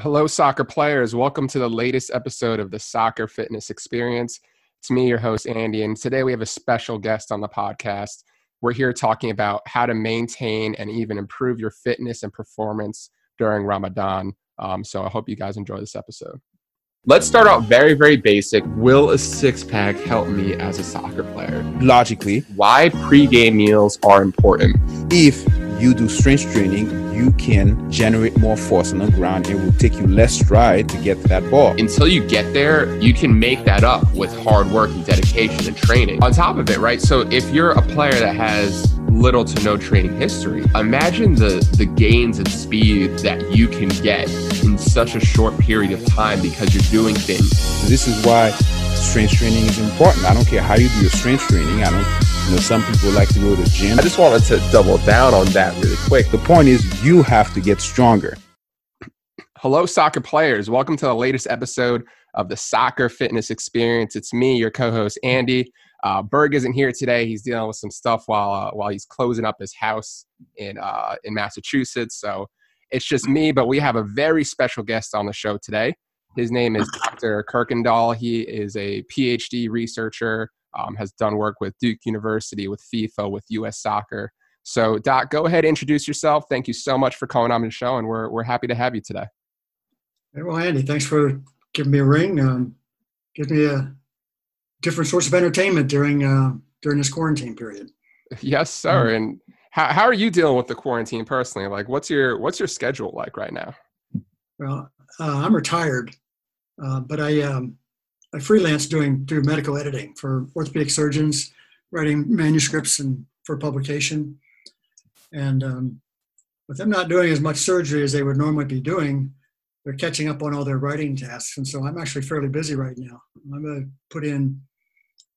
Hello, soccer players. Welcome to the latest episode of the Soccer Fitness Experience. It's me, your host, Andy, and today we have a special guest on the podcast. We're here talking about how to maintain and even improve your fitness and performance during Ramadan. Um, so I hope you guys enjoy this episode. Let's start out very, very basic. Will a six pack help me as a soccer player? Logically, Why pregame meals are important? if you do strength training, you can generate more force on the ground. It will take you less stride to get to that ball. until you get there, you can make that up with hard work and dedication and training. On top of it, right? So if you're a player that has little to no training history, imagine the the gains and speed that you can get in such a short period of time because you're doing things. This is why strength training is important. I don't care how you do your strength training. I don't, you know, some people like to go to the gym. I just wanted to double down on that really quick. The point is, you have to get stronger. Hello, soccer players. Welcome to the latest episode of the Soccer Fitness Experience. It's me, your co-host Andy. Uh, Berg isn't here today. He's dealing with some stuff while uh, while he's closing up his house in uh, in Massachusetts. So it's just me. But we have a very special guest on the show today. His name is Dr. Kirkendall. He is a PhD researcher. Um, has done work with Duke University, with FIFA, with U.S. Soccer. So, Doc, go ahead, introduce yourself. Thank you so much for coming on the show, and we're we're happy to have you today. Hey, Well, Andy, thanks for giving me a ring. Um, gives me a different source of entertainment during uh, during this quarantine period. Yes, sir. And how, how are you dealing with the quarantine personally? Like, what's your what's your schedule like right now? Well, uh, I'm retired, uh, but I um, I freelance doing through medical editing for orthopedic surgeons, writing manuscripts and for publication. And um, with them not doing as much surgery as they would normally be doing, they're catching up on all their writing tasks. And so I'm actually fairly busy right now. I'm going to put in,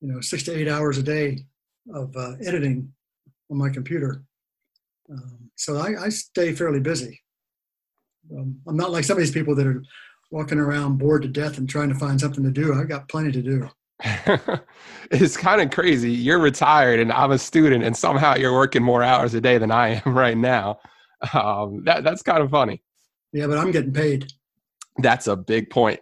you know, six to eight hours a day of uh, editing on my computer. Um, so I, I stay fairly busy. Um, I'm not like some of these people that are walking around bored to death and trying to find something to do. I've got plenty to do. it's kind of crazy. You're retired, and I'm a student, and somehow you're working more hours a day than I am right now. Um, that that's kind of funny. Yeah, but I'm getting paid. That's a big point.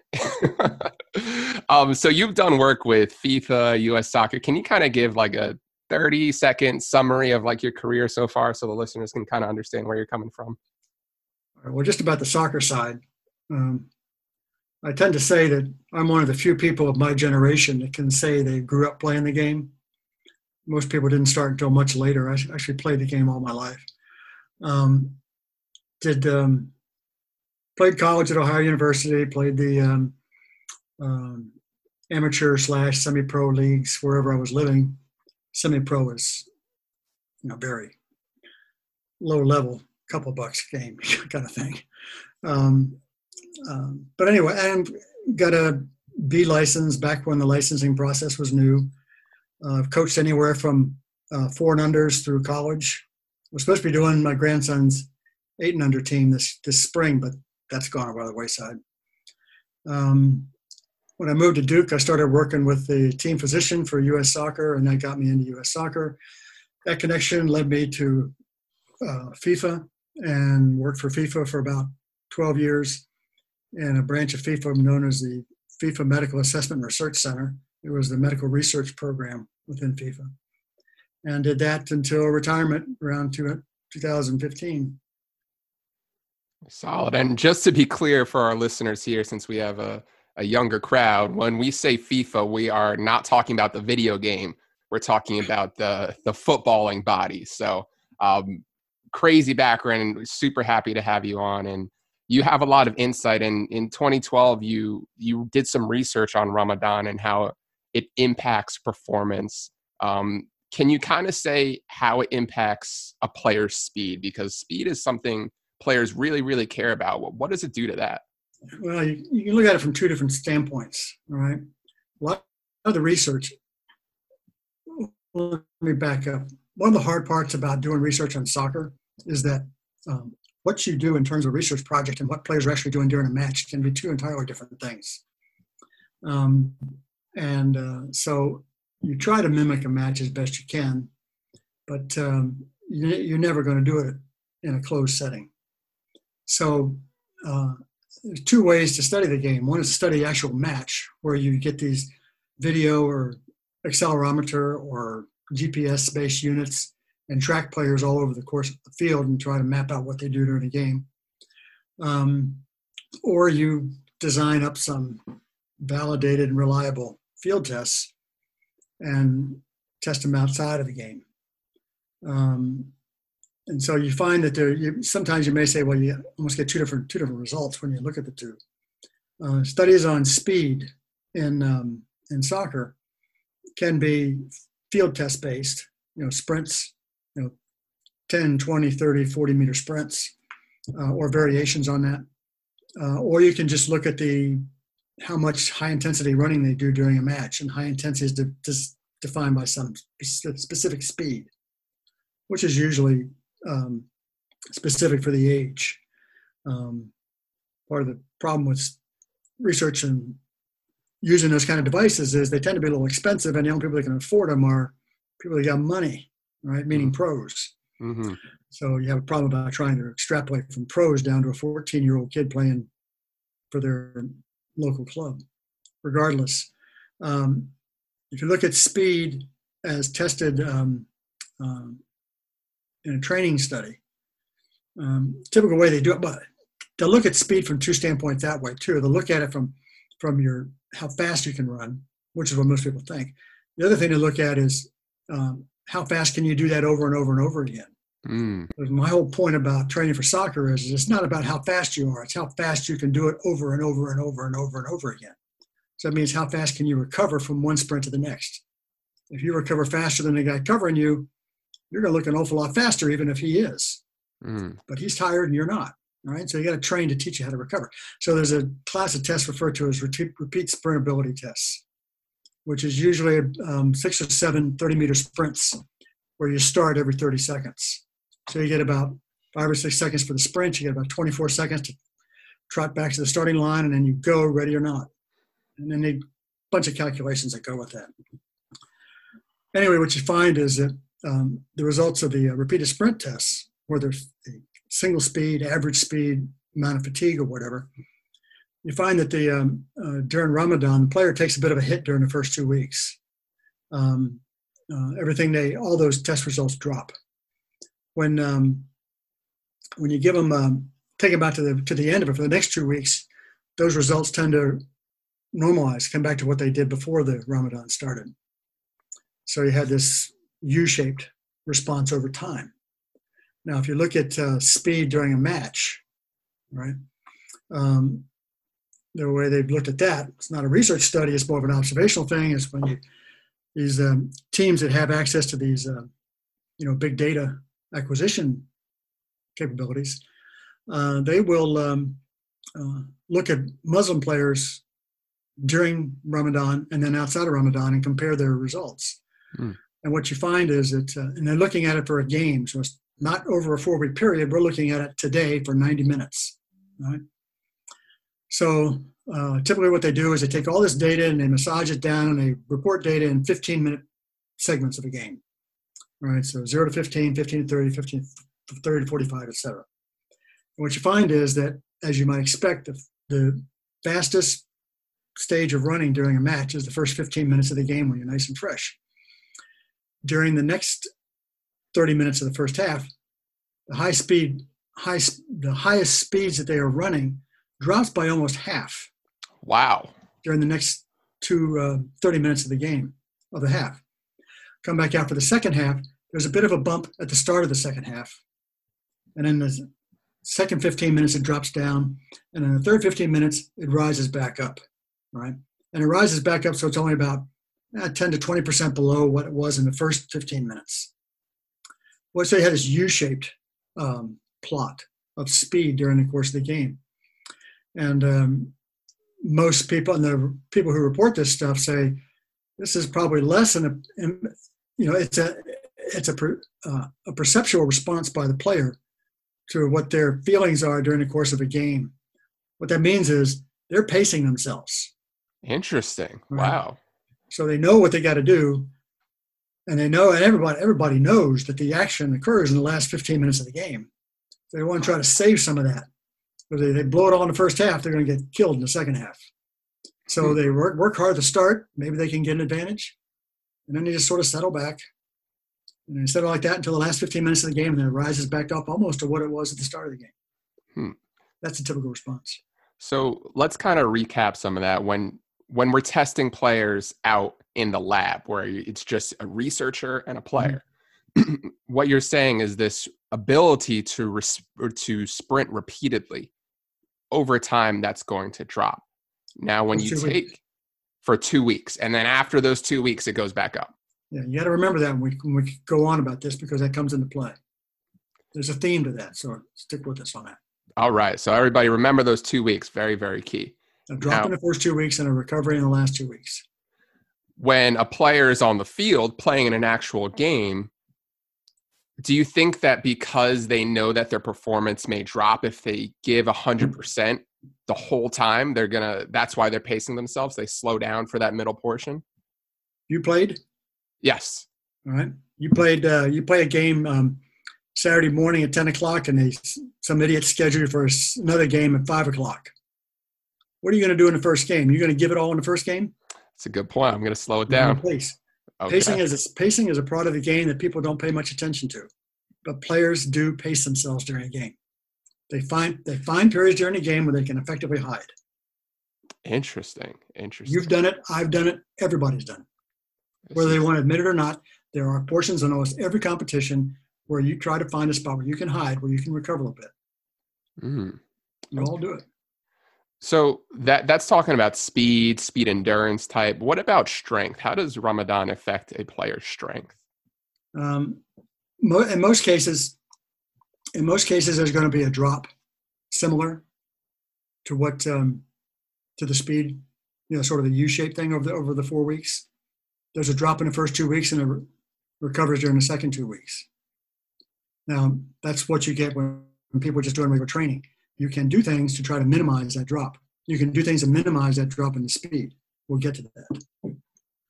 um, so you've done work with FIFA, U.S. Soccer. Can you kind of give like a 30 second summary of like your career so far, so the listeners can kind of understand where you're coming from? Well, just about the soccer side, um, I tend to say that I'm one of the few people of my generation that can say they grew up playing the game. Most people didn't start until much later. I actually played the game all my life. Um, did um, played college at Ohio University. Played the um, um, amateur slash semi-pro leagues wherever I was living. Semi-pro is, you know, very low level, couple bucks a game kind of thing. Um, um, but anyway, and got a B license back when the licensing process was new. Uh, I've coached anywhere from uh, four and unders through college. I was supposed to be doing my grandson's eight and under team this this spring, but that's gone by the wayside. Um, when I moved to Duke, I started working with the team physician for U.S. Soccer, and that got me into U.S. Soccer. That connection led me to uh, FIFA and worked for FIFA for about 12 years in a branch of FIFA known as the FIFA Medical Assessment Research Center. It was the medical research program within FIFA. And did that until retirement around 2015. Solid. And just to be clear for our listeners here, since we have a, a younger crowd, when we say FIFA, we are not talking about the video game. We're talking about the the footballing body. So um, crazy background and super happy to have you on. And you have a lot of insight. And in 2012, you you did some research on Ramadan and how it impacts performance. Um, can you kind of say how it impacts a player's speed? Because speed is something players really, really care about. What, what does it do to that? Well, you, you can look at it from two different standpoints, all right? A lot of the research, let me back up. One of the hard parts about doing research on soccer is that um, what you do in terms of research project and what players are actually doing during a match can be two entirely different things. Um, and uh, so you try to mimic a match as best you can, but um, you, you're never going to do it in a closed setting. So uh, there's two ways to study the game. One is to study actual match, where you get these video or accelerometer or GPS based units and track players all over the course of the field and try to map out what they do during the game. Um, or you design up some validated and reliable field tests and test them outside of the game. Um, and so you find that there, you, sometimes you may say, well, you almost get two different two different results when you look at the two. Uh, studies on speed in um, in soccer can be field test based, you know, sprints, 10, 20, 30, 40 meter sprints, uh, or variations on that. Uh, or you can just look at the how much high intensity running they do during a match, and high intensity is de- de- defined by some specific speed, which is usually um, specific for the age. Um, part of the problem with research and using those kind of devices is they tend to be a little expensive, and the only people that can afford them are people that got money, right? Meaning mm-hmm. pros. Mm-hmm. So you have a problem about trying to extrapolate from pros down to a 14 year old kid playing for their local club. Regardless, um, if you look at speed as tested um, um, in a training study, um, typical way they do it, but they'll look at speed from two standpoints that way too. They'll look at it from from your how fast you can run, which is what most people think. The other thing to look at is um, how fast can you do that over and over and over again. Mm. My whole point about training for soccer is it's not about how fast you are; it's how fast you can do it over and over and over and over and over again. So that means how fast can you recover from one sprint to the next. If you recover faster than the guy covering you, you're going to look an awful lot faster, even if he is. Mm. But he's tired and you're not. All right, so you got to train to teach you how to recover. So there's a class of tests referred to as repeat, repeat sprint ability tests, which is usually um, six or seven 30 meter sprints where you start every 30 seconds. So you get about five or six seconds for the sprint, you get about 24 seconds to trot back to the starting line, and then you go ready or not. And then a bunch of calculations that go with that. Anyway, what you find is that um, the results of the uh, repeated sprint tests, where there's single speed, average speed, amount of fatigue, or whatever, you find that the um, uh, during Ramadan, the player takes a bit of a hit during the first two weeks. Um, uh, everything they, all those test results drop. When um, when you give them, um, take them back to the to the end of it for the next two weeks, those results tend to normalize, come back to what they did before the Ramadan started. So you had this U-shaped response over time. Now, if you look at uh, speed during a match, right, um, the way they've looked at that, it's not a research study, it's more of an observational thing, is when you, these um, teams that have access to these, uh, you know, big data acquisition capabilities, uh, they will um, uh, look at Muslim players during Ramadan and then outside of Ramadan and compare their results. Mm. And what you find is that, uh, and they're looking at it for a game, so it's not over a four week period. We're looking at it today for 90 minutes. Right? So uh, typically, what they do is they take all this data and they massage it down and they report data in 15 minute segments of a game. All right, so 0 to 15, 15 to 30, 15 to 30 to 45, etc. And what you find is that, as you might expect, the, the fastest stage of running during a match is the first 15 minutes of the game when you're nice and fresh. During the next 30 minutes of the first half, the high speed, high, the highest speeds that they are running drops by almost half. Wow. During the next two, uh, 30 minutes of the game, of the half. Come back out for the second half, there's a bit of a bump at the start of the second half. And then the second 15 minutes, it drops down. And in the third 15 minutes, it rises back up, right? And it rises back up, so it's only about uh, 10 to 20% below what it was in the first 15 minutes. Well, so you had this U-shaped um, plot of speed during the course of the game. And um, most people, and the people who report this stuff say, this is probably less than a, you know, it's a, it's a, uh, a perceptual response by the player to what their feelings are during the course of a game. What that means is they're pacing themselves. Interesting. Right? Wow. So they know what they got to do, and they know, and everybody everybody knows that the action occurs in the last 15 minutes of the game. So they want to try to save some of that they, they blow it all in the first half, they're going to get killed in the second half. So Hmm. they work work hard to start. Maybe they can get an advantage, and then they just sort of settle back. And they settle like that until the last 15 minutes of the game, and then it rises back up almost to what it was at the start of the game. Hmm. That's a typical response. So let's kind of recap some of that. When when we're testing players out in the lab, where it's just a researcher and a player, what you're saying is this ability to res- or to sprint repeatedly over time. That's going to drop. Now, when For you take weeks. for two weeks, and then after those two weeks, it goes back up. Yeah, you got to remember that when we, when we go on about this because that comes into play. There's a theme to that, so stick with us on that. All right. So everybody, remember those two weeks. Very, very key. A drop in the first two weeks and a recovery in the last two weeks. when a player is on the field playing in an actual game, do you think that because they know that their performance may drop if they give 100% the whole time, they're to, that's why they're pacing themselves? They slow down for that middle portion? You played, Yes. all right. You played. Uh, you play a game um, Saturday morning at 10 o'clock, and they some idiot scheduled you for another game at five o'clock. What are you going to do in the first game? You're going to give it all in the first game? It's a good point. I'm going to slow it down. Pace. Okay. Pacing is a, pacing is a part of the game that people don't pay much attention to, but players do pace themselves during a game. They find they find periods during a game where they can effectively hide. Interesting. Interesting. You've done it. I've done it. Everybody's done it. Whether they want to admit it or not, there are portions in almost every competition where you try to find a spot where you can hide, where you can recover a bit. Mm. You all do it. So that that's talking about speed, speed endurance type. What about strength? How does Ramadan affect a player's strength? Um, mo- in most cases, in most cases, there's going to be a drop, similar to what um, to the speed, you know, sort of the U-shaped thing over the over the four weeks. There's a drop in the first two weeks and it re- recovers during the second two weeks. Now, that's what you get when, when people are just doing regular training. You can do things to try to minimize that drop. You can do things to minimize that drop in the speed. We'll get to that.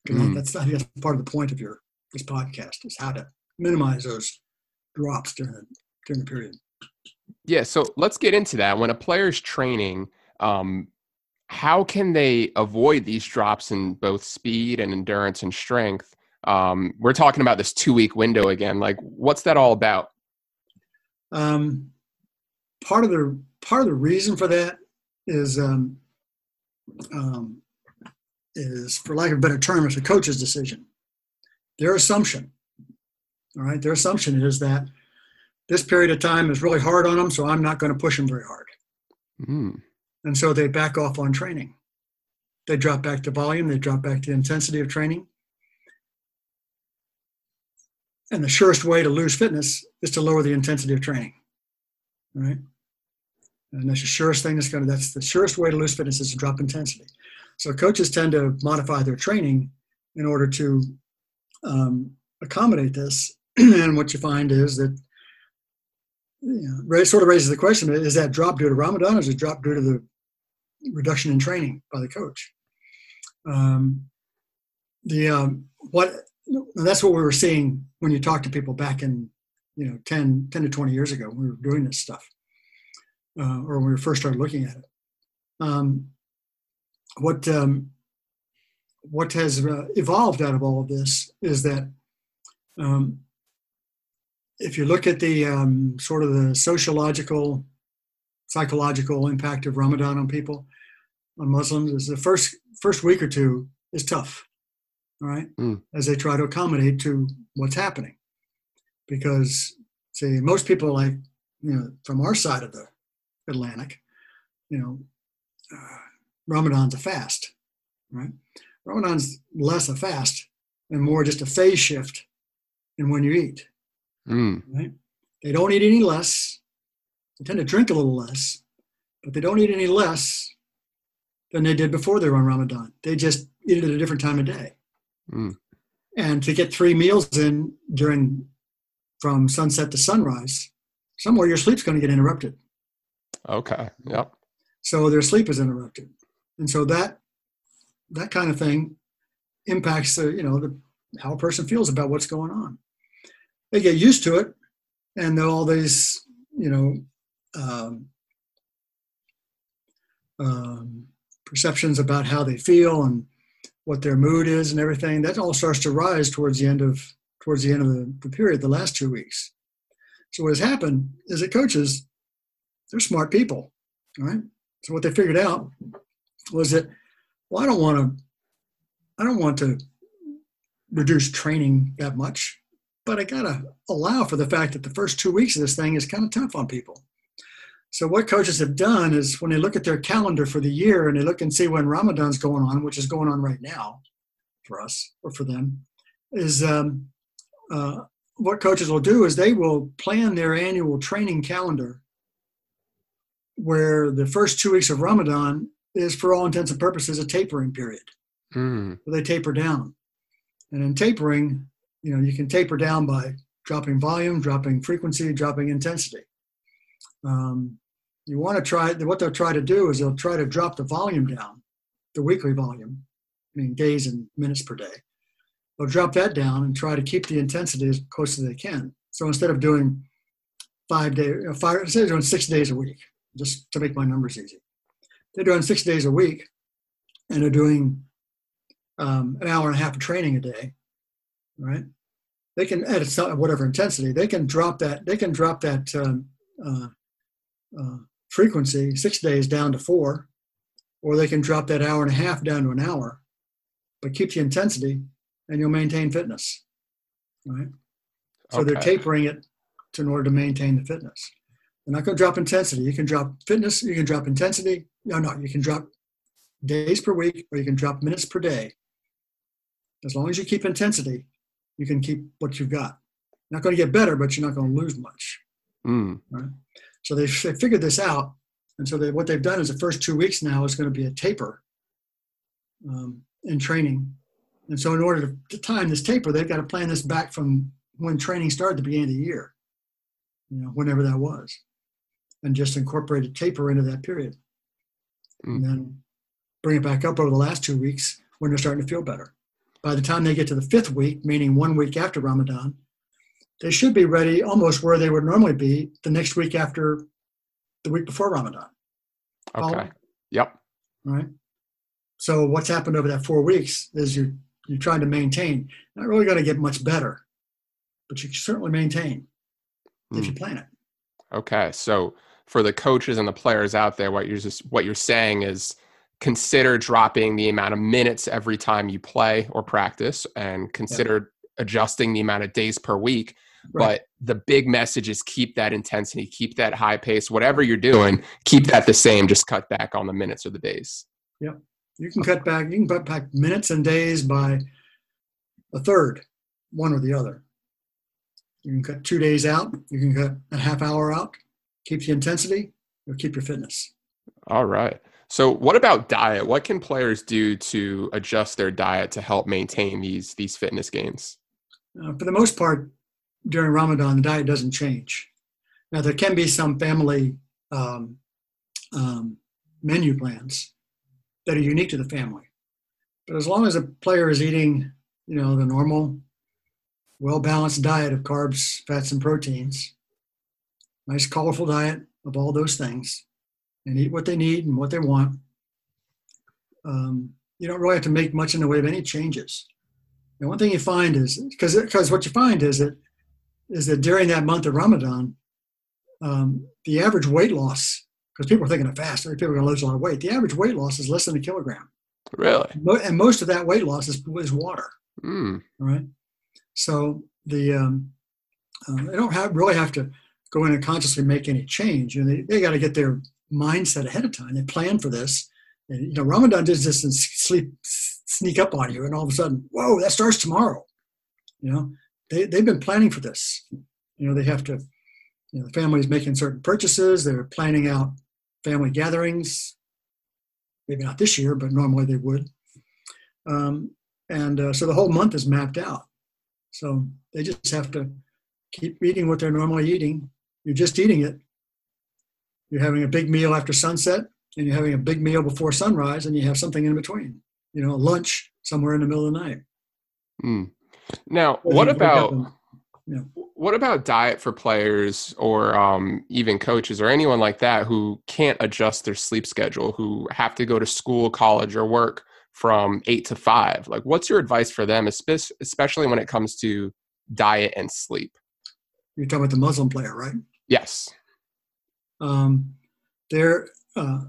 Mm. That's I think that's part of the point of your this podcast is how to minimize those drops during the, during the period. Yeah, so let's get into that. When a player's training, um, how can they avoid these drops in both speed and endurance and strength? Um, we're talking about this two week window again. Like, what's that all about? Um, part of the part of the reason for that is um, um, is for lack of a better term, it's a coach's decision. Their assumption, all right, their assumption is that this period of time is really hard on them, so I'm not going to push them very hard, Mm, and so they back off on training. They drop back to volume. They drop back to intensity of training. And the surest way to lose fitness is to lower the intensity of training. Right? And that's the surest thing that's going to, that's the surest way to lose fitness is to drop intensity. So coaches tend to modify their training in order to um, accommodate this. and what you find is that, you know, sort of raises the question is that drop due to Ramadan or is it drop due to the reduction in training by the coach? Um, the um, what that's what we were seeing when you talk to people back in you know 10, 10 to 20 years ago when we were doing this stuff uh, or when we first started looking at it. Um, what um, what has uh, evolved out of all of this is that um, if you look at the um, sort of the sociological psychological impact of ramadan on people on muslims is the first first week or two is tough all right? Mm. as they try to accommodate to what's happening. Because see most people like you know from our side of the atlantic you know uh, ramadan's a fast right? Ramadan's less a fast and more just a phase shift in when you eat mm, right? They don't eat any less. They tend to drink a little less but they don't eat any less than they did before they were on ramadan. They just eat it at a different time of day. Mm. and to get three meals in during from sunset to sunrise somewhere your sleep's going to get interrupted Okay. Yep. so their sleep is interrupted and so that that kind of thing impacts the you know the how a person feels about what's going on they get used to it and all these you know um, um, perceptions about how they feel and what their mood is and everything. That all starts to rise towards the end of towards the end of the, the period, the last two weeks. So what has happened is that coaches, they're smart people, right? So what they figured out was that, well, I don't want to, I don't want to reduce training that much, but I gotta allow for the fact that the first two weeks of this thing is kind of tough on people. So what coaches have done is when they look at their calendar for the year and they look and see when Ramadan's going on, which is going on right now for us or for them, is um, uh, what coaches will do is they will plan their annual training calendar where the first two weeks of Ramadan is for all intents and purposes a tapering period. Mm. They taper down. And in tapering, you know, you can taper down by dropping volume, dropping frequency, dropping intensity. Um, you want to try what they'll try to do is they'll try to drop the volume down, the weekly volume, I mean days and minutes per day. They'll drop that down and try to keep the intensity as close as they can. So instead of doing five days, know, five, instead of doing six days a week, just to make my numbers easy, they're doing six days a week, and they're doing um, an hour and a half of training a day, right? They can at whatever intensity they can drop that. They can drop that um, uh, uh, frequency six days down to four, or they can drop that hour and a half down to an hour, but keep the intensity and you'll maintain fitness. Right? So okay. they're tapering it to, in order to maintain the fitness. They're not going to drop intensity. You can drop fitness, you can drop intensity. No, no, you can drop days per week or you can drop minutes per day. As long as you keep intensity, you can keep what you've got. Not going to get better, but you're not going to lose much. Mm. Right? So they, they figured this out. And so they, what they've done is the first two weeks now is going to be a taper um, in training. And so in order to, to time this taper, they've got to plan this back from when training started at the beginning of the year, you know, whenever that was, and just incorporate a taper into that period. Mm. And then bring it back up over the last two weeks when they're starting to feel better. By the time they get to the fifth week, meaning one week after Ramadan, they should be ready almost where they would normally be the next week after the week before Ramadan. Okay. Follow? Yep. Right. So what's happened over that four weeks is you're you're trying to maintain. Not really going to get much better, but you can certainly maintain mm. if you hmm. plan it. Okay. So for the coaches and the players out there, what you're just what you're saying is consider dropping the amount of minutes every time you play or practice and consider yeah. adjusting the amount of days per week Right. But the big message is keep that intensity, keep that high pace, whatever you're doing, keep that the same. Just cut back on the minutes or the days. Yep. You can cut back, you can cut back minutes and days by a third, one or the other. You can cut two days out, you can cut a half hour out, keep the intensity, or keep your fitness. All right. So, what about diet? What can players do to adjust their diet to help maintain these these fitness gains? Uh, for the most part, during Ramadan, the diet doesn't change. Now, there can be some family um, um, menu plans that are unique to the family. But as long as a player is eating, you know, the normal, well-balanced diet of carbs, fats, and proteins, nice, colorful diet of all those things, and eat what they need and what they want, um, you don't really have to make much in the way of any changes. And one thing you find is because because what you find is that is that during that month of Ramadan, um, the average weight loss, because people are thinking of fast, people are going to lose a lot of weight. The average weight loss is less than a kilogram. Really? And most of that weight loss is, is water. Mm. Right. So the um, uh, they don't have really have to go in and consciously make any change. Know, they, they got to get their mindset ahead of time. They plan for this. And, you know, Ramadan does this and sleep sneak up on you, and all of a sudden, whoa, that starts tomorrow. You know, they, they've been planning for this. You know, they have to, you know, the family's making certain purchases, they're planning out family gatherings, maybe not this year, but normally they would. Um, and uh, so the whole month is mapped out. So they just have to keep eating what they're normally eating. You're just eating it. You're having a big meal after sunset, and you're having a big meal before sunrise, and you have something in between. You know, lunch somewhere in the middle of the night. Mm. Now, what about what about diet for players or um, even coaches or anyone like that who can't adjust their sleep schedule, who have to go to school, college, or work from eight to five? Like, what's your advice for them, especially when it comes to diet and sleep? You're talking about the Muslim player, right? Yes. Um, there. Uh,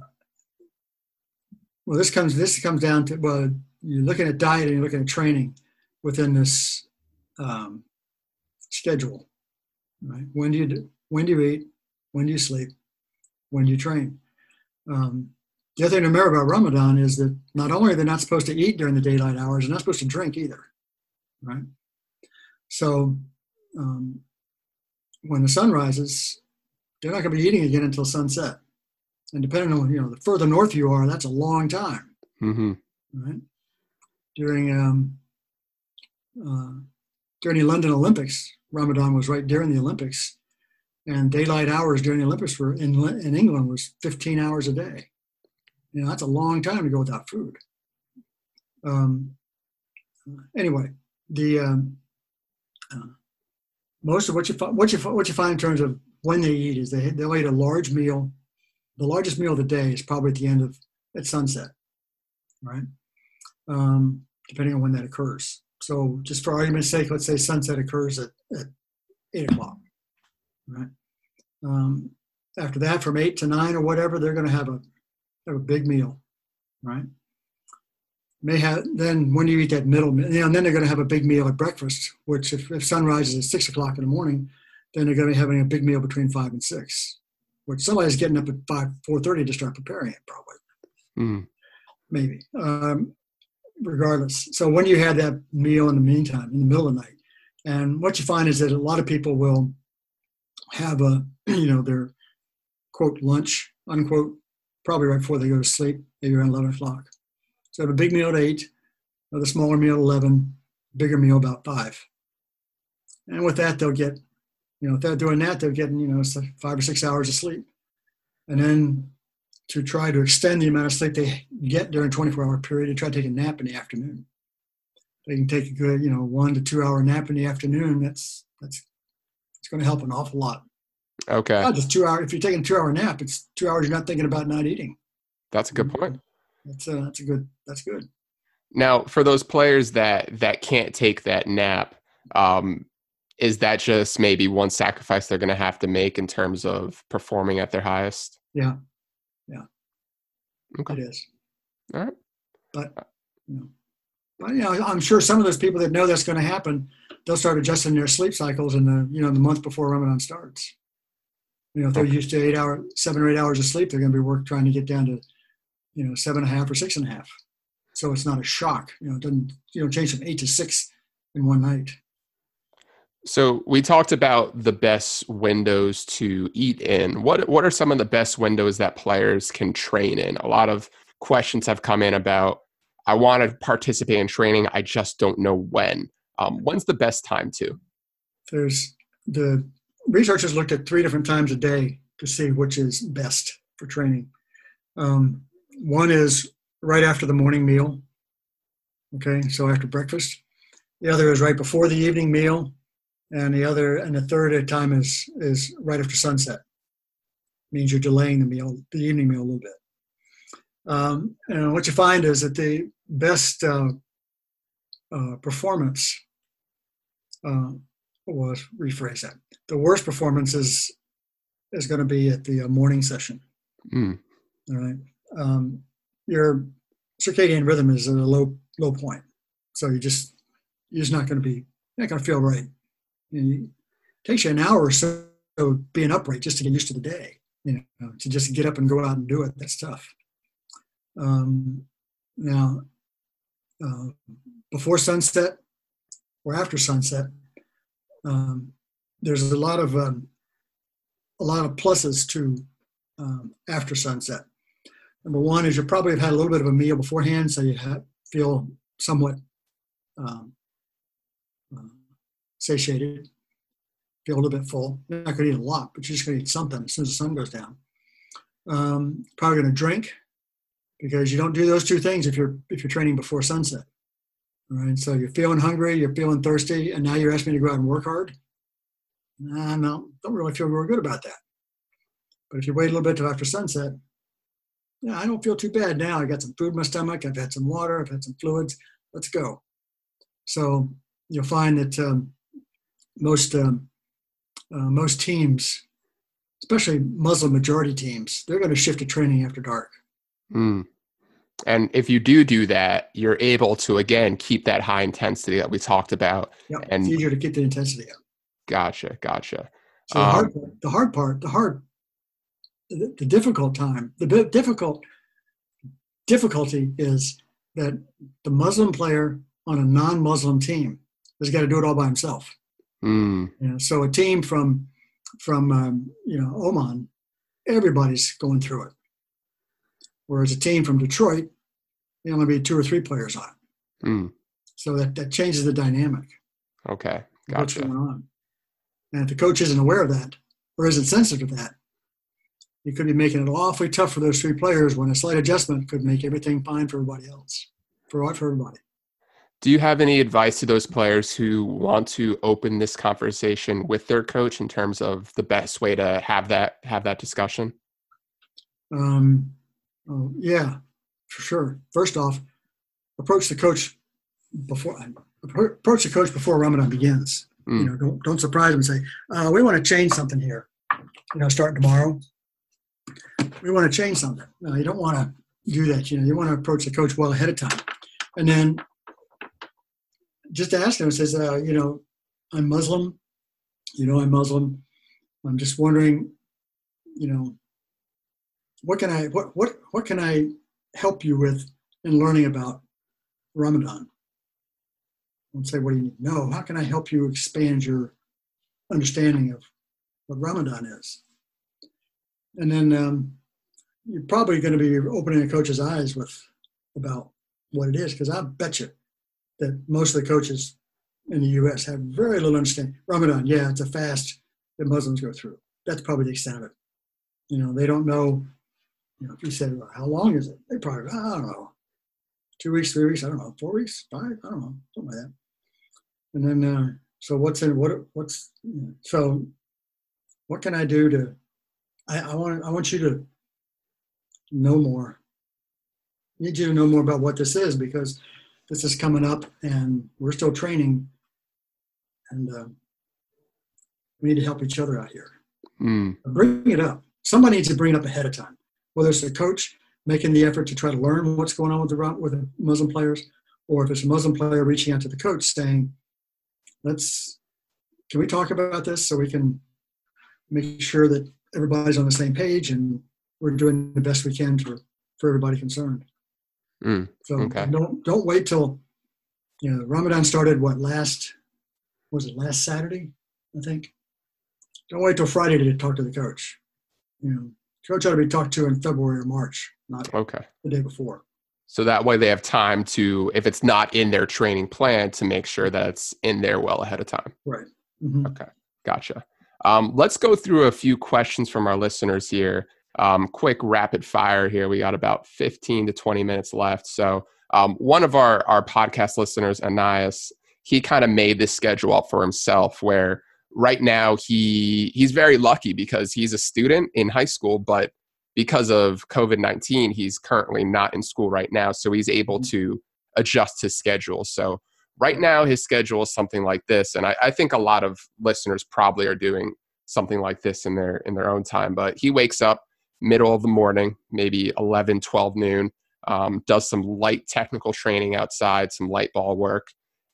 well, this comes. This comes down to well, you're looking at diet and you're looking at training within this um, schedule. Right? When do you do, when do you eat? When do you sleep? When do you train? Um, the other thing to remember about Ramadan is that not only are they not supposed to eat during the daylight hours, they're not supposed to drink either. Right? So um, when the sun rises, they're not going to be eating again until sunset. And depending on you know the further north you are, that's a long time. Mm-hmm. Right? During um, uh, during the London Olympics, Ramadan was right during the Olympics, and daylight hours during the Olympics were in in England was 15 hours a day. You know that's a long time to go without food. Um, anyway, the um, uh, most of what you what you what you find in terms of when they eat is they they'll eat a large meal. The largest meal of the day is probably at the end of at sunset, right? Um, depending on when that occurs. So, just for argument's sake, let's say sunset occurs at, at eight o'clock, right? Um, after that, from eight to nine or whatever, they're going to have a have a big meal, right? May have then when you eat that middle you know, and then they're going to have a big meal at breakfast which if, if sun rises at six o'clock in the morning then they're going to be having a big meal between five and six which somebody's getting up at five four thirty to start preparing it probably. Mm. maybe um, regardless. So when you have that meal in the meantime in the middle of the night and what you find is that a lot of people will have a you know their quote lunch unquote probably right before they go to sleep maybe around 11 o'clock so have a big meal at eight, the smaller meal at 11, bigger meal about five. And with that, they'll get, you know, if they're doing that, they're getting, you know, five or six hours of sleep. And then to try to extend the amount of sleep they get during a 24 hour period, they try to take a nap in the afternoon. They can take a good, you know, one to two hour nap in the afternoon. That's, that's, it's going to help an awful lot. Okay. Not just two hours. If you're taking a two hour nap, it's two hours you're not thinking about not eating. That's a good point that's a, that's a good that's good. Now, for those players that that can't take that nap, um, is that just maybe one sacrifice they're going to have to make in terms of performing at their highest? Yeah, yeah, okay. it is. All right, but you know, but you know, I'm sure some of those people that know that's going to happen, they'll start adjusting their sleep cycles in the you know the month before Ramadan starts. You know, if they're okay. used to eight hour, seven or eight hours of sleep, they're going to be work trying to get down to you know, seven and a half or six and a half. So it's not a shock. You know, it doesn't, you know, change from eight to six in one night. So we talked about the best windows to eat in. What what are some of the best windows that players can train in? A lot of questions have come in about I want to participate in training, I just don't know when. Um, when's the best time to? There's the researchers looked at three different times a day to see which is best for training. Um, one is right after the morning meal. Okay, so after breakfast. The other is right before the evening meal, and the other and the third time is is right after sunset. Means you're delaying the meal, the evening meal a little bit. Um, and what you find is that the best uh, uh, performance uh, was rephrase that. The worst performance is is going to be at the uh, morning session. Mm. All right um, your circadian rhythm is at a low low point. So you just you're just not going to be not going to feel right. And it takes you an hour or so of being upright just to get used to the day. You know, to just get up and go out and do it. That's tough. Um, now, uh, before sunset or after sunset, um, there's a lot of um, a lot of pluses to um, after sunset. Number one is you probably have had a little bit of a meal beforehand, so you have, feel somewhat um, uh, satiated, feel a little bit full. You're not going to eat a lot, but you're just going to eat something as soon as the sun goes down. Um, probably going to drink because you don't do those two things if you're if you're training before sunset. All right, so you're feeling hungry, you're feeling thirsty, and now you're asking me to go out and work hard. Nah, no, don't really feel real good about that. But if you wait a little bit till after sunset, yeah, I don't feel too bad now. I got some food in my stomach. I've had some water. I've had some fluids. Let's go. So you'll find that um, most um, uh, most teams, especially Muslim majority teams, they're going to shift to training after dark. Mm. And if you do do that, you're able to again keep that high intensity that we talked about. Yep, and it's easier to get the intensity up. Gotcha, gotcha. So the, hard, part, the hard part, the hard, the, the difficult time, the difficult difficulty is that the Muslim player on a non-Muslim team has got to do it all by himself. Mm. You know, so a team from from um, you know Oman, everybody's going through it. Whereas a team from Detroit, there only be two or three players on it. Mm. So that, that changes the dynamic. Okay, gotcha. What's going on? And if the coach isn't aware of that or isn't sensitive to that, you could be making it awfully tough for those three players when a slight adjustment could make everything fine for everybody else, for for everybody. Do you have any advice to those players who want to open this conversation with their coach in terms of the best way to have that have that discussion? Um, oh, yeah, for sure. First off, approach the coach before approach the coach before Ramadan begins. Mm. You know, don't don't surprise them and say, uh, "We want to change something here." You know, starting tomorrow, we want to change something. No, you don't want to do that. You know, you want to approach the coach well ahead of time, and then just ask him. Says, uh, you know, I'm Muslim. You know, I'm Muslim. I'm just wondering, you know, what can I what what what can I help you with in learning about Ramadan? And say, what do you need? No, how can I help you expand your understanding of what Ramadan is? And then um, you're probably going to be opening a coach's eyes with about what it is, because I bet you that most of the coaches in the U.S. have very little understanding. Ramadan, yeah, it's a fast that Muslims go through. That's probably the extent of it. You know, they don't know. You know, if you said, well, "How long is it?" They probably, I don't know, two weeks, three weeks, I don't know, four weeks, five, I don't know, something like that. And then, uh, so what's in what? What's you know, so? What can I do to? I, I want I want you to know more. I need you to know more about what this is because this is coming up and we're still training and uh, we need to help each other out here. Mm. Bring it up. Somebody needs to bring it up ahead of time, whether it's a coach making the effort to try to learn what's going on with the with the Muslim players, or if it's a Muslim player reaching out to the coach saying, "Let's can we talk about this so we can make sure that everybody's on the same page and we're doing the best we can for for everybody concerned." Mm, so okay. don't don't wait till you know Ramadan started. What last was it last Saturday? I think. Don't wait till Friday to talk to the coach. You know, coach ought to be talked to in February or March, not okay the day before. So that way they have time to, if it's not in their training plan, to make sure that it's in there well ahead of time. Right. Mm-hmm. Okay. Gotcha. Um, let's go through a few questions from our listeners here um, quick rapid fire here. We got about 15 to 20 minutes left. So um, one of our, our podcast listeners, Ananias, he kind of made this schedule up for himself where right now he he's very lucky because he's a student in high school, but because of COVID 19, he's currently not in school right now. So he's able mm-hmm. to adjust his schedule. So right now his schedule is something like this. And I, I think a lot of listeners probably are doing something like this in their in their own time. But he wakes up middle of the morning, maybe 11, 12 noon, um, does some light technical training outside, some light ball work.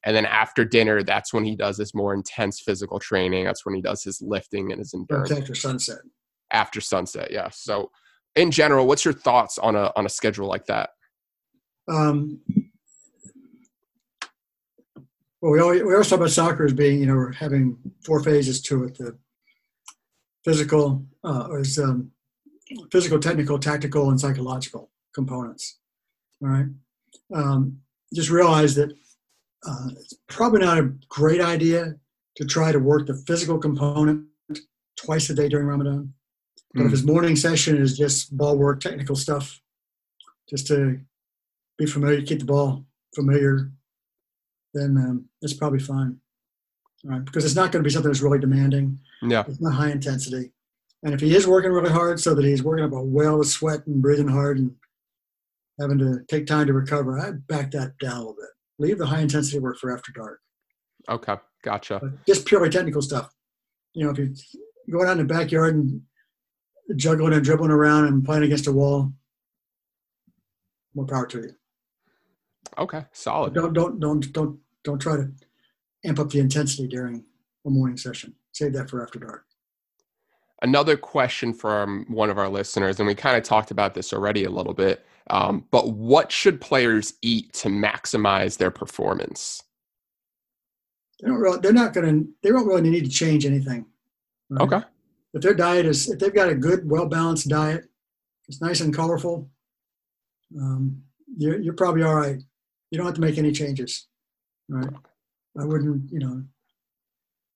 And then after dinner, that's when he does his more intense physical training. That's when he does his lifting and his endurance. After sunset. After sunset, yeah. So, in general, what's your thoughts on a on a schedule like that? Um, well, we always, we always talk about soccer as being, you know, having four phases to it. The physical uh, is um, physical, technical, tactical, and psychological components. All right. Um, just realize that uh, it's probably not a great idea to try to work the physical component twice a day during Ramadan. But mm. if his morning session is just ball work, technical stuff, just to be familiar, keep the ball familiar, then um, it's probably fine. right? Because it's not going to be something that's really demanding. Yeah. It's not high intensity. And if he is working really hard so that he's working up a well of sweat and breathing hard and having to take time to recover, I'd back that down a little bit. Leave the high intensity work for after dark. Okay. Gotcha. But just purely technical stuff. You know, if you're going out in the backyard and juggling and dribbling around and playing against a wall, more power to you. Okay. Solid. Don't don't don't don't don't try to amp up the intensity during a morning session. Save that for after dark. Another question from one of our listeners, and we kind of talked about this already a little bit. Um, but what should players eat to maximize their performance? They don't really, they're not going to. They don't really need to change anything. right? Okay. If their diet is, if they've got a good, well balanced diet, it's nice and colorful. Um, you're you're probably all right. You don't have to make any changes. Right. I wouldn't, you know,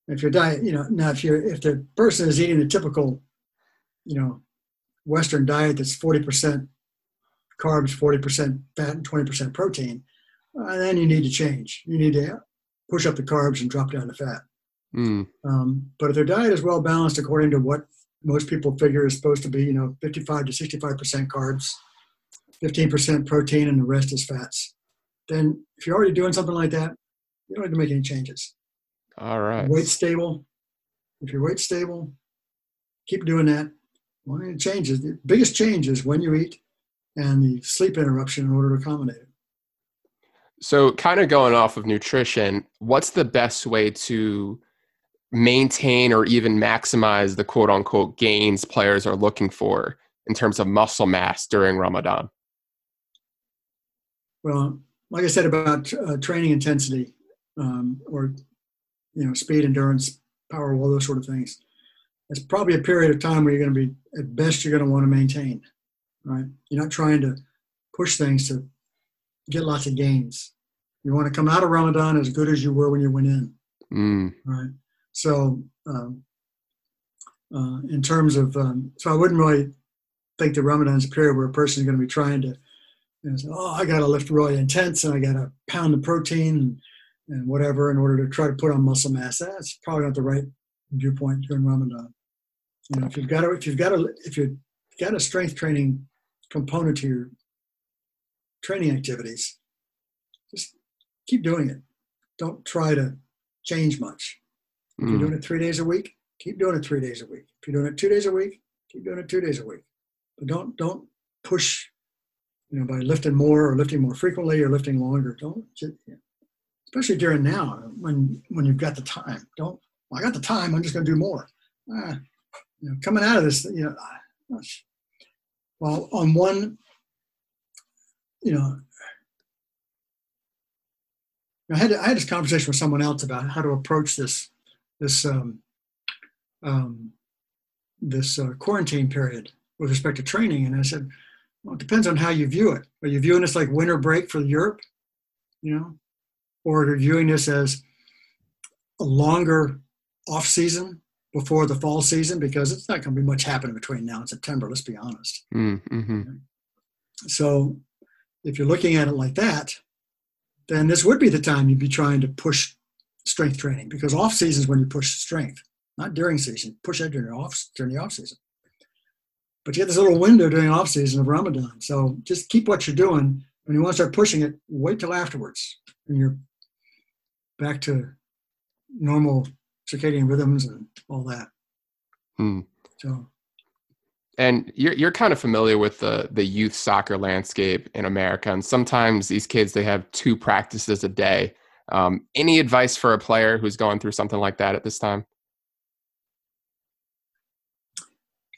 if your diet, you know, now if you're if the person is eating a typical, you know, Western diet that's forty percent carbs, forty percent fat, and twenty percent protein, uh, then you need to change. You need to push up the carbs and drop down the fat. Mm, Um, but if their diet is well balanced according to what most people figure is supposed to be, you know, 55 to 65 percent carbs, 15 percent protein, and the rest is fats, then if you're already doing something like that, you don't have to make any changes. all right. Weight stable. If your weight stable, keep doing that. One of the changes, the biggest change is when you eat and the sleep interruption in order to accommodate it. So, kind of going off of nutrition, what's the best way to maintain or even maximize the quote unquote gains players are looking for in terms of muscle mass during Ramadan? Well, like I said about uh, training intensity um, or you know speed, endurance, power, all those sort of things. It's probably a period of time where you're going to be at best you're going to want to maintain. Right? You're not trying to push things to get lots of gains. You want to come out of Ramadan as good as you were when you went in. Mm, Right. So, um, uh, in terms of, um, so I wouldn't really think that Ramadan is a period where a person is going to be trying to, know, oh, I got to lift really intense and I got to pound the protein and, and whatever in order to try to put on muscle mass. That's probably not the right viewpoint during Ramadan. You know, if you've got a, if you've got a, if you've got a strength training component to your training activities, just keep doing it. Don't try to change much. If you're mm, doing it three days a week, keep doing it three days a week. If you're doing it two days a week, keep doing it two days a week. But don't don't push, you know, by lifting more or lifting more frequently or lifting longer. Don't, especially during now when when you've got the time. Don't. Well, I got the time. I'm just going to do more. Ah, you know, coming out of this, you know, ah, gosh. well, on one, you know, I had I had this conversation with someone else about how to approach this this um, um, this uh, quarantine period with respect to training, and I said, well, it depends on how you view it. Are you viewing this like winter break for Europe, you know, or are you viewing this as a longer off season before the fall season? Because it's not going to be much happening between now and September. Let's be honest. mm, hmm So if you're looking at it like that, then this would be the time you'd be trying to push strength training because off season is when you push strength, not during season. Push that during the off during the off season. But you get this little window during off season of Ramadan. So just keep what you're doing. When you want to start pushing it, wait till afterwards when you're back to normal circadian rhythms and all that. Hmm. So And you're you're kind of familiar with the the youth soccer landscape in America, and sometimes these kids they have two practices a day. Um, any advice for a player who's going through something like that at this time?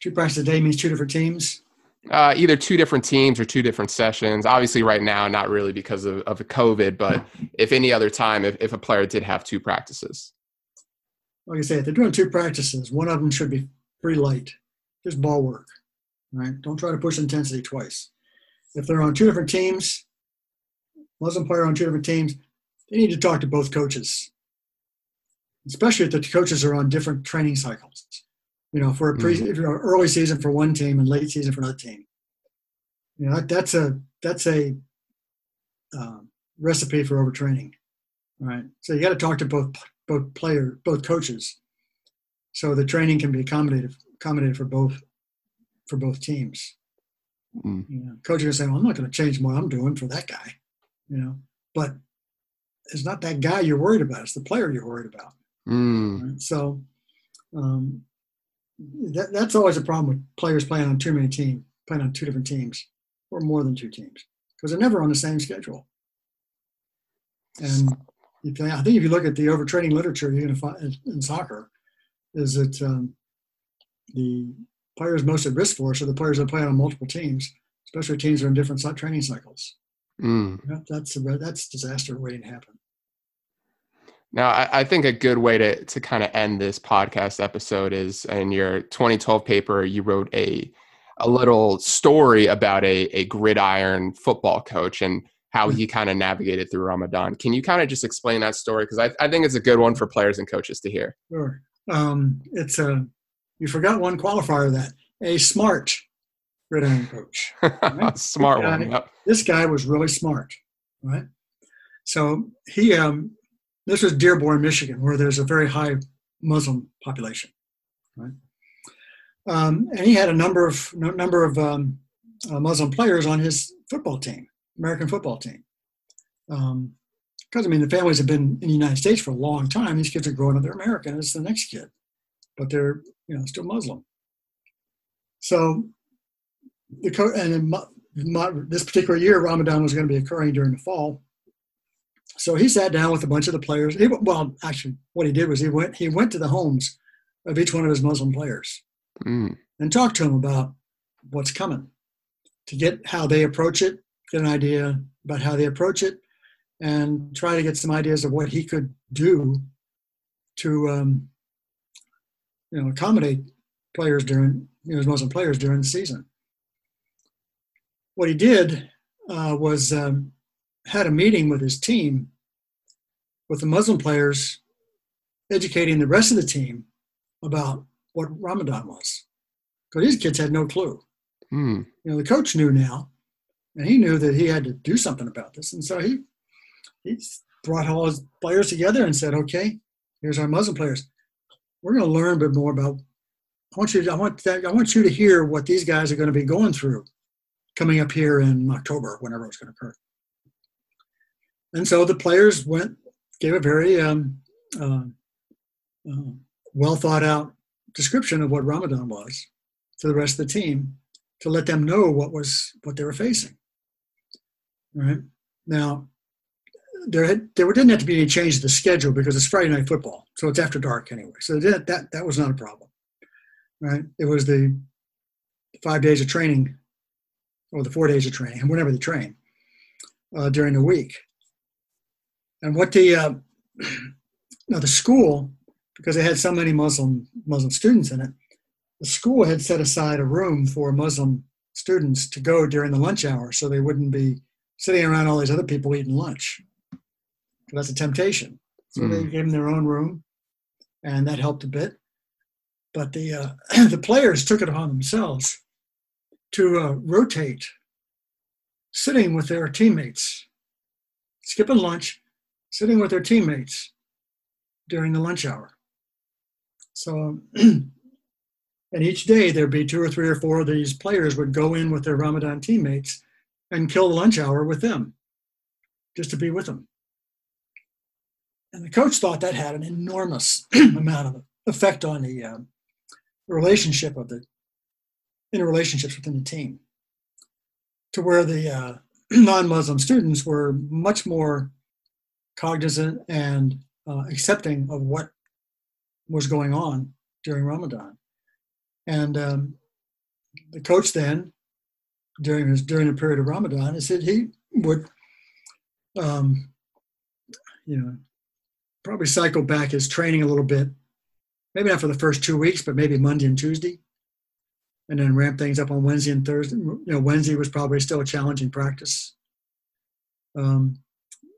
Two practices a day means two different teams. Uh, either two different teams or two different sessions. Obviously, right now, not really because of, of COVID, but if any other time, if, if a player did have two practices. like I say, if they're doing two practices, one of them should be pretty light, just ball work, right? Don't try to push intensity twice. If they're on two different teams, Muslim player on two different teams, they need to talk to both coaches, especially if the coaches are on different training cycles. You know, for a pre, you're early season for one team and late season for another team, you know that, that's a that's a uh, recipe for overtraining, right? So you got to talk to both both player, both coaches. So the training can be accommodated accommodated for both for both teams. Mm. You know, coach is saying, well, I'm not going to change what I'm doing for that guy, you know, but it's not that guy you're worried about. It's the player you're worried about. Mm. Right? So um, that, that's always a problem with players playing on too many teams, playing on two different teams or more than two teams because they're never on the same schedule. And if, I think if you look at the overtraining literature you're going to find in, soccer, is that um, the players most at risk for us are the players that play on multiple teams, especially teams that are in different training cycles. Mm. That's a, that's disaster waiting to happen. Now, I, I, think a good way to to kind of end this podcast episode is in your 2012 paper, you wrote a a little story about a a gridiron football coach and how he kind of navigated through Ramadan. Can you kind of just explain that story? Because I, I think it's a good one for players and coaches to hear. Sure. Um, it's a you forgot one qualifier that a smart gridiron coach. Right? smart this guy, one. Yep. This guy was really smart, right? So he, um, this was Dearborn, Michigan, where there's a very high Muslim population, right? Um, and he had a number of number of um, uh, Muslim players on his football team, American football team. Because um, I mean, the families have been in the United States for a long time. These kids are growing up; they're American. It's the next kid, but they're you know still Muslim. So the and in this particular year, Ramadan was going to be occurring during the fall. So he sat down with a bunch of the players. He, well, actually, what he did was he went he went to the homes of each one of his Muslim players Mm. and talked to them about what's coming, to get how they approach it, get an idea about how they approach it, and try to get some ideas of what he could do to um, you know accommodate players during you know his Muslim players during the season. What he did uh, was um, had a meeting with his team, with the Muslim players, educating the rest of the team about what Ramadan was, because these kids had no clue. Mm. You know, the coach knew now, and he knew that he had to do something about this, and so he he brought all his players together and said, "Okay, here's our Muslim players. We're going to learn a bit more about. I want you. To, I want that. I want you to hear what these guys are going to be going through, coming up here in October, whenever it's going to occur." And so the players went, gave a very um, uh, uh, well thought out description of what Ramadan was to the rest of the team to let them know what was what they were facing. Right now, there had, there didn't have to be any change to the schedule because it's Friday night football, so it's after dark anyway. So that that that was not a problem. Right? It was the five days of training, or the four days of training, and whenever they train uh, during the week. And what the uh, now the school, because they had so many Muslim Muslim students in it, the school had set aside a room for Muslim students to go during the lunch hour, so they wouldn't be sitting around all these other people eating lunch. That's a temptation. So mm. they gave them their own room, and that helped a bit. But the uh, the players took it upon themselves to uh, rotate, sitting with their teammates, skipping lunch, sitting with their teammates during the lunch hour. So, and each day there'd be two or three or four of these players would go in with their Ramadan teammates and kill the lunch hour with them, just to be with them. And the coach thought that had an enormous amount of effect on the uh, relationship of the interrelationships within the team, to where the uh, non-Muslim students were much more cognizant and uh, accepting of what was going on during Ramadan. And um, the coach then, during his during the period of Ramadan, he said he would, um, you know, probably cycle back his training a little bit, maybe not for the first two weeks, but maybe Monday and Tuesday, and then ramp things up on Wednesday and Thursday. You know, Wednesday was probably still a challenging practice. Um,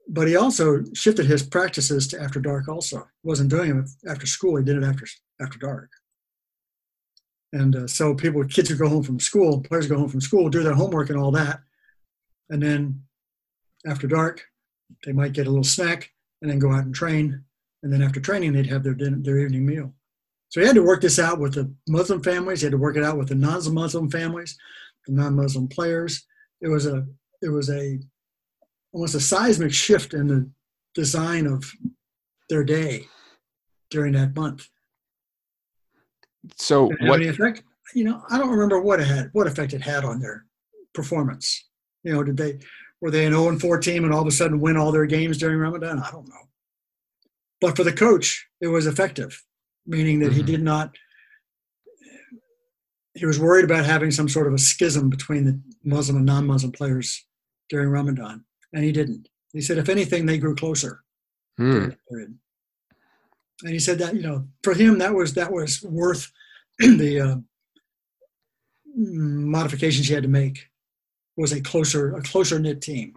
but he also shifted his practices to after dark also wasn't doing it after school he did it after after dark and uh, so people kids who go home from school players go home from school do their homework and all that and then after dark they might get a little snack and then go out and train and then after training they'd have their dinner, their evening meal. So he had to work this out with the Muslim families. He had to work it out with the non-Muslim families, the non-Muslim players. It was a it was a almost a seismic shift in the design of their day during that month. So Did it have what? effect? You know, I don't remember what it had, what effect it had on their performance. You know, did they were they an 0 and 4 team and all of a sudden win all their games during Ramadan? I don't know. But for the coach, it was effective, meaning that he Mhm. did not. He was worried about having some sort of a schism between the Muslim and non-Muslim players during Ramadan, and he didn't. He said, if anything, they grew closer Hmm. during that period. And he said that you know for him that was that was worth the uh, modifications he had to make was a closer a closer knit team.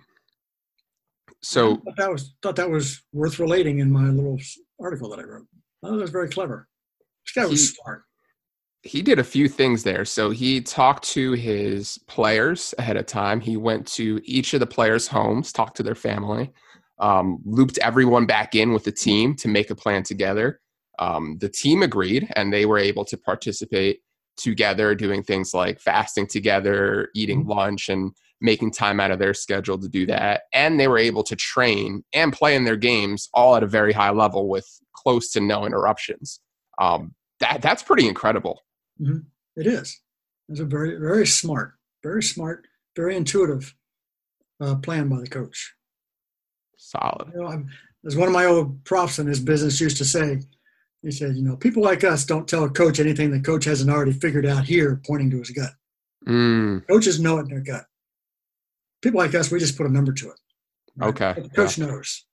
So thought that was thought that was worth relating in my little article that I wrote. I thought that was very clever. This guy was He- smart. He did a few things there. So he talked to his players ahead of time. He went to each of the players' homes, talked to their family, um, looped everyone back in with the team to make a plan together. Um, the team agreed, and they were able to participate together, doing things like fasting together, eating lunch, and making time out of their schedule to do that. And they were able to train and play in their games all at a very high level with close to no interruptions. Um, that that's pretty incredible. It is. It's a very very smart, very smart, very intuitive uh, plan by the coach. Solid. You know, I'm, as one of my old profs in his business used to say, he said, you know, people like us don't tell a coach anything the coach hasn't already figured out here, pointing to his gut. Mm, Coaches know it in their gut. People like us, we just put a number to it. Okay, But the coach knows.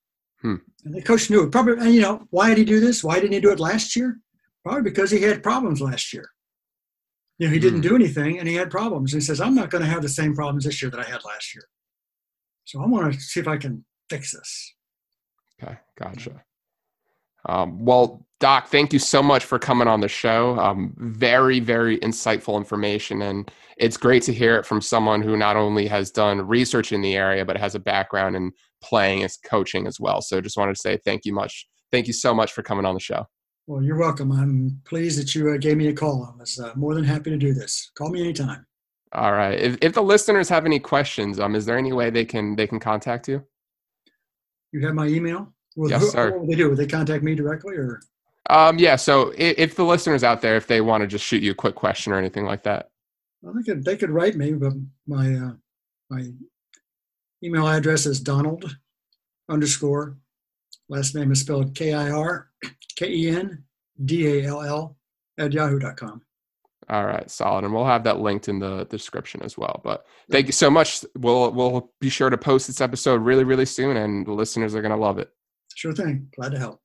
Hmm. And the coach knew it. Probably, and you know, why did he do this? Why didn't he do it last year? Probably because he had problems last year. You know, he didn't Hmm. do anything and he had problems. And he says, I'm not going to have the same problems this year that I had last year. So I want to see if I can fix this. okay, gotcha. Um, well, Doc, thank you so much for coming on the show. Um, very, very insightful information, and it's great to hear it from someone who not only has done research in the area but has a background in playing as coaching as well. So, just wanted to say thank you much. Thank you so much for coming on the show. Well, you're welcome. I'm pleased that you uh, gave me a call. I was uh, more than happy to do this. Call me anytime. All right. If, if the listeners have any questions, um, is there any way they can they can contact you? You have my email? Well, Yes, who- sir. What would they do? Would they contact me directly or? Um, yeah. So if, if the listeners out there, if they want to just shoot you a quick question or anything like that, Well, they could they could write me, but my uh, my email address is Donald underscore last name is spelled K I R K E N D A L L at yahoo.com. All right, solid, and we'll have that linked in the description as well. But thank you so much. We'll we'll be sure to post this episode really really soon, and the listeners are gonna love it. Sure thing. Glad to help.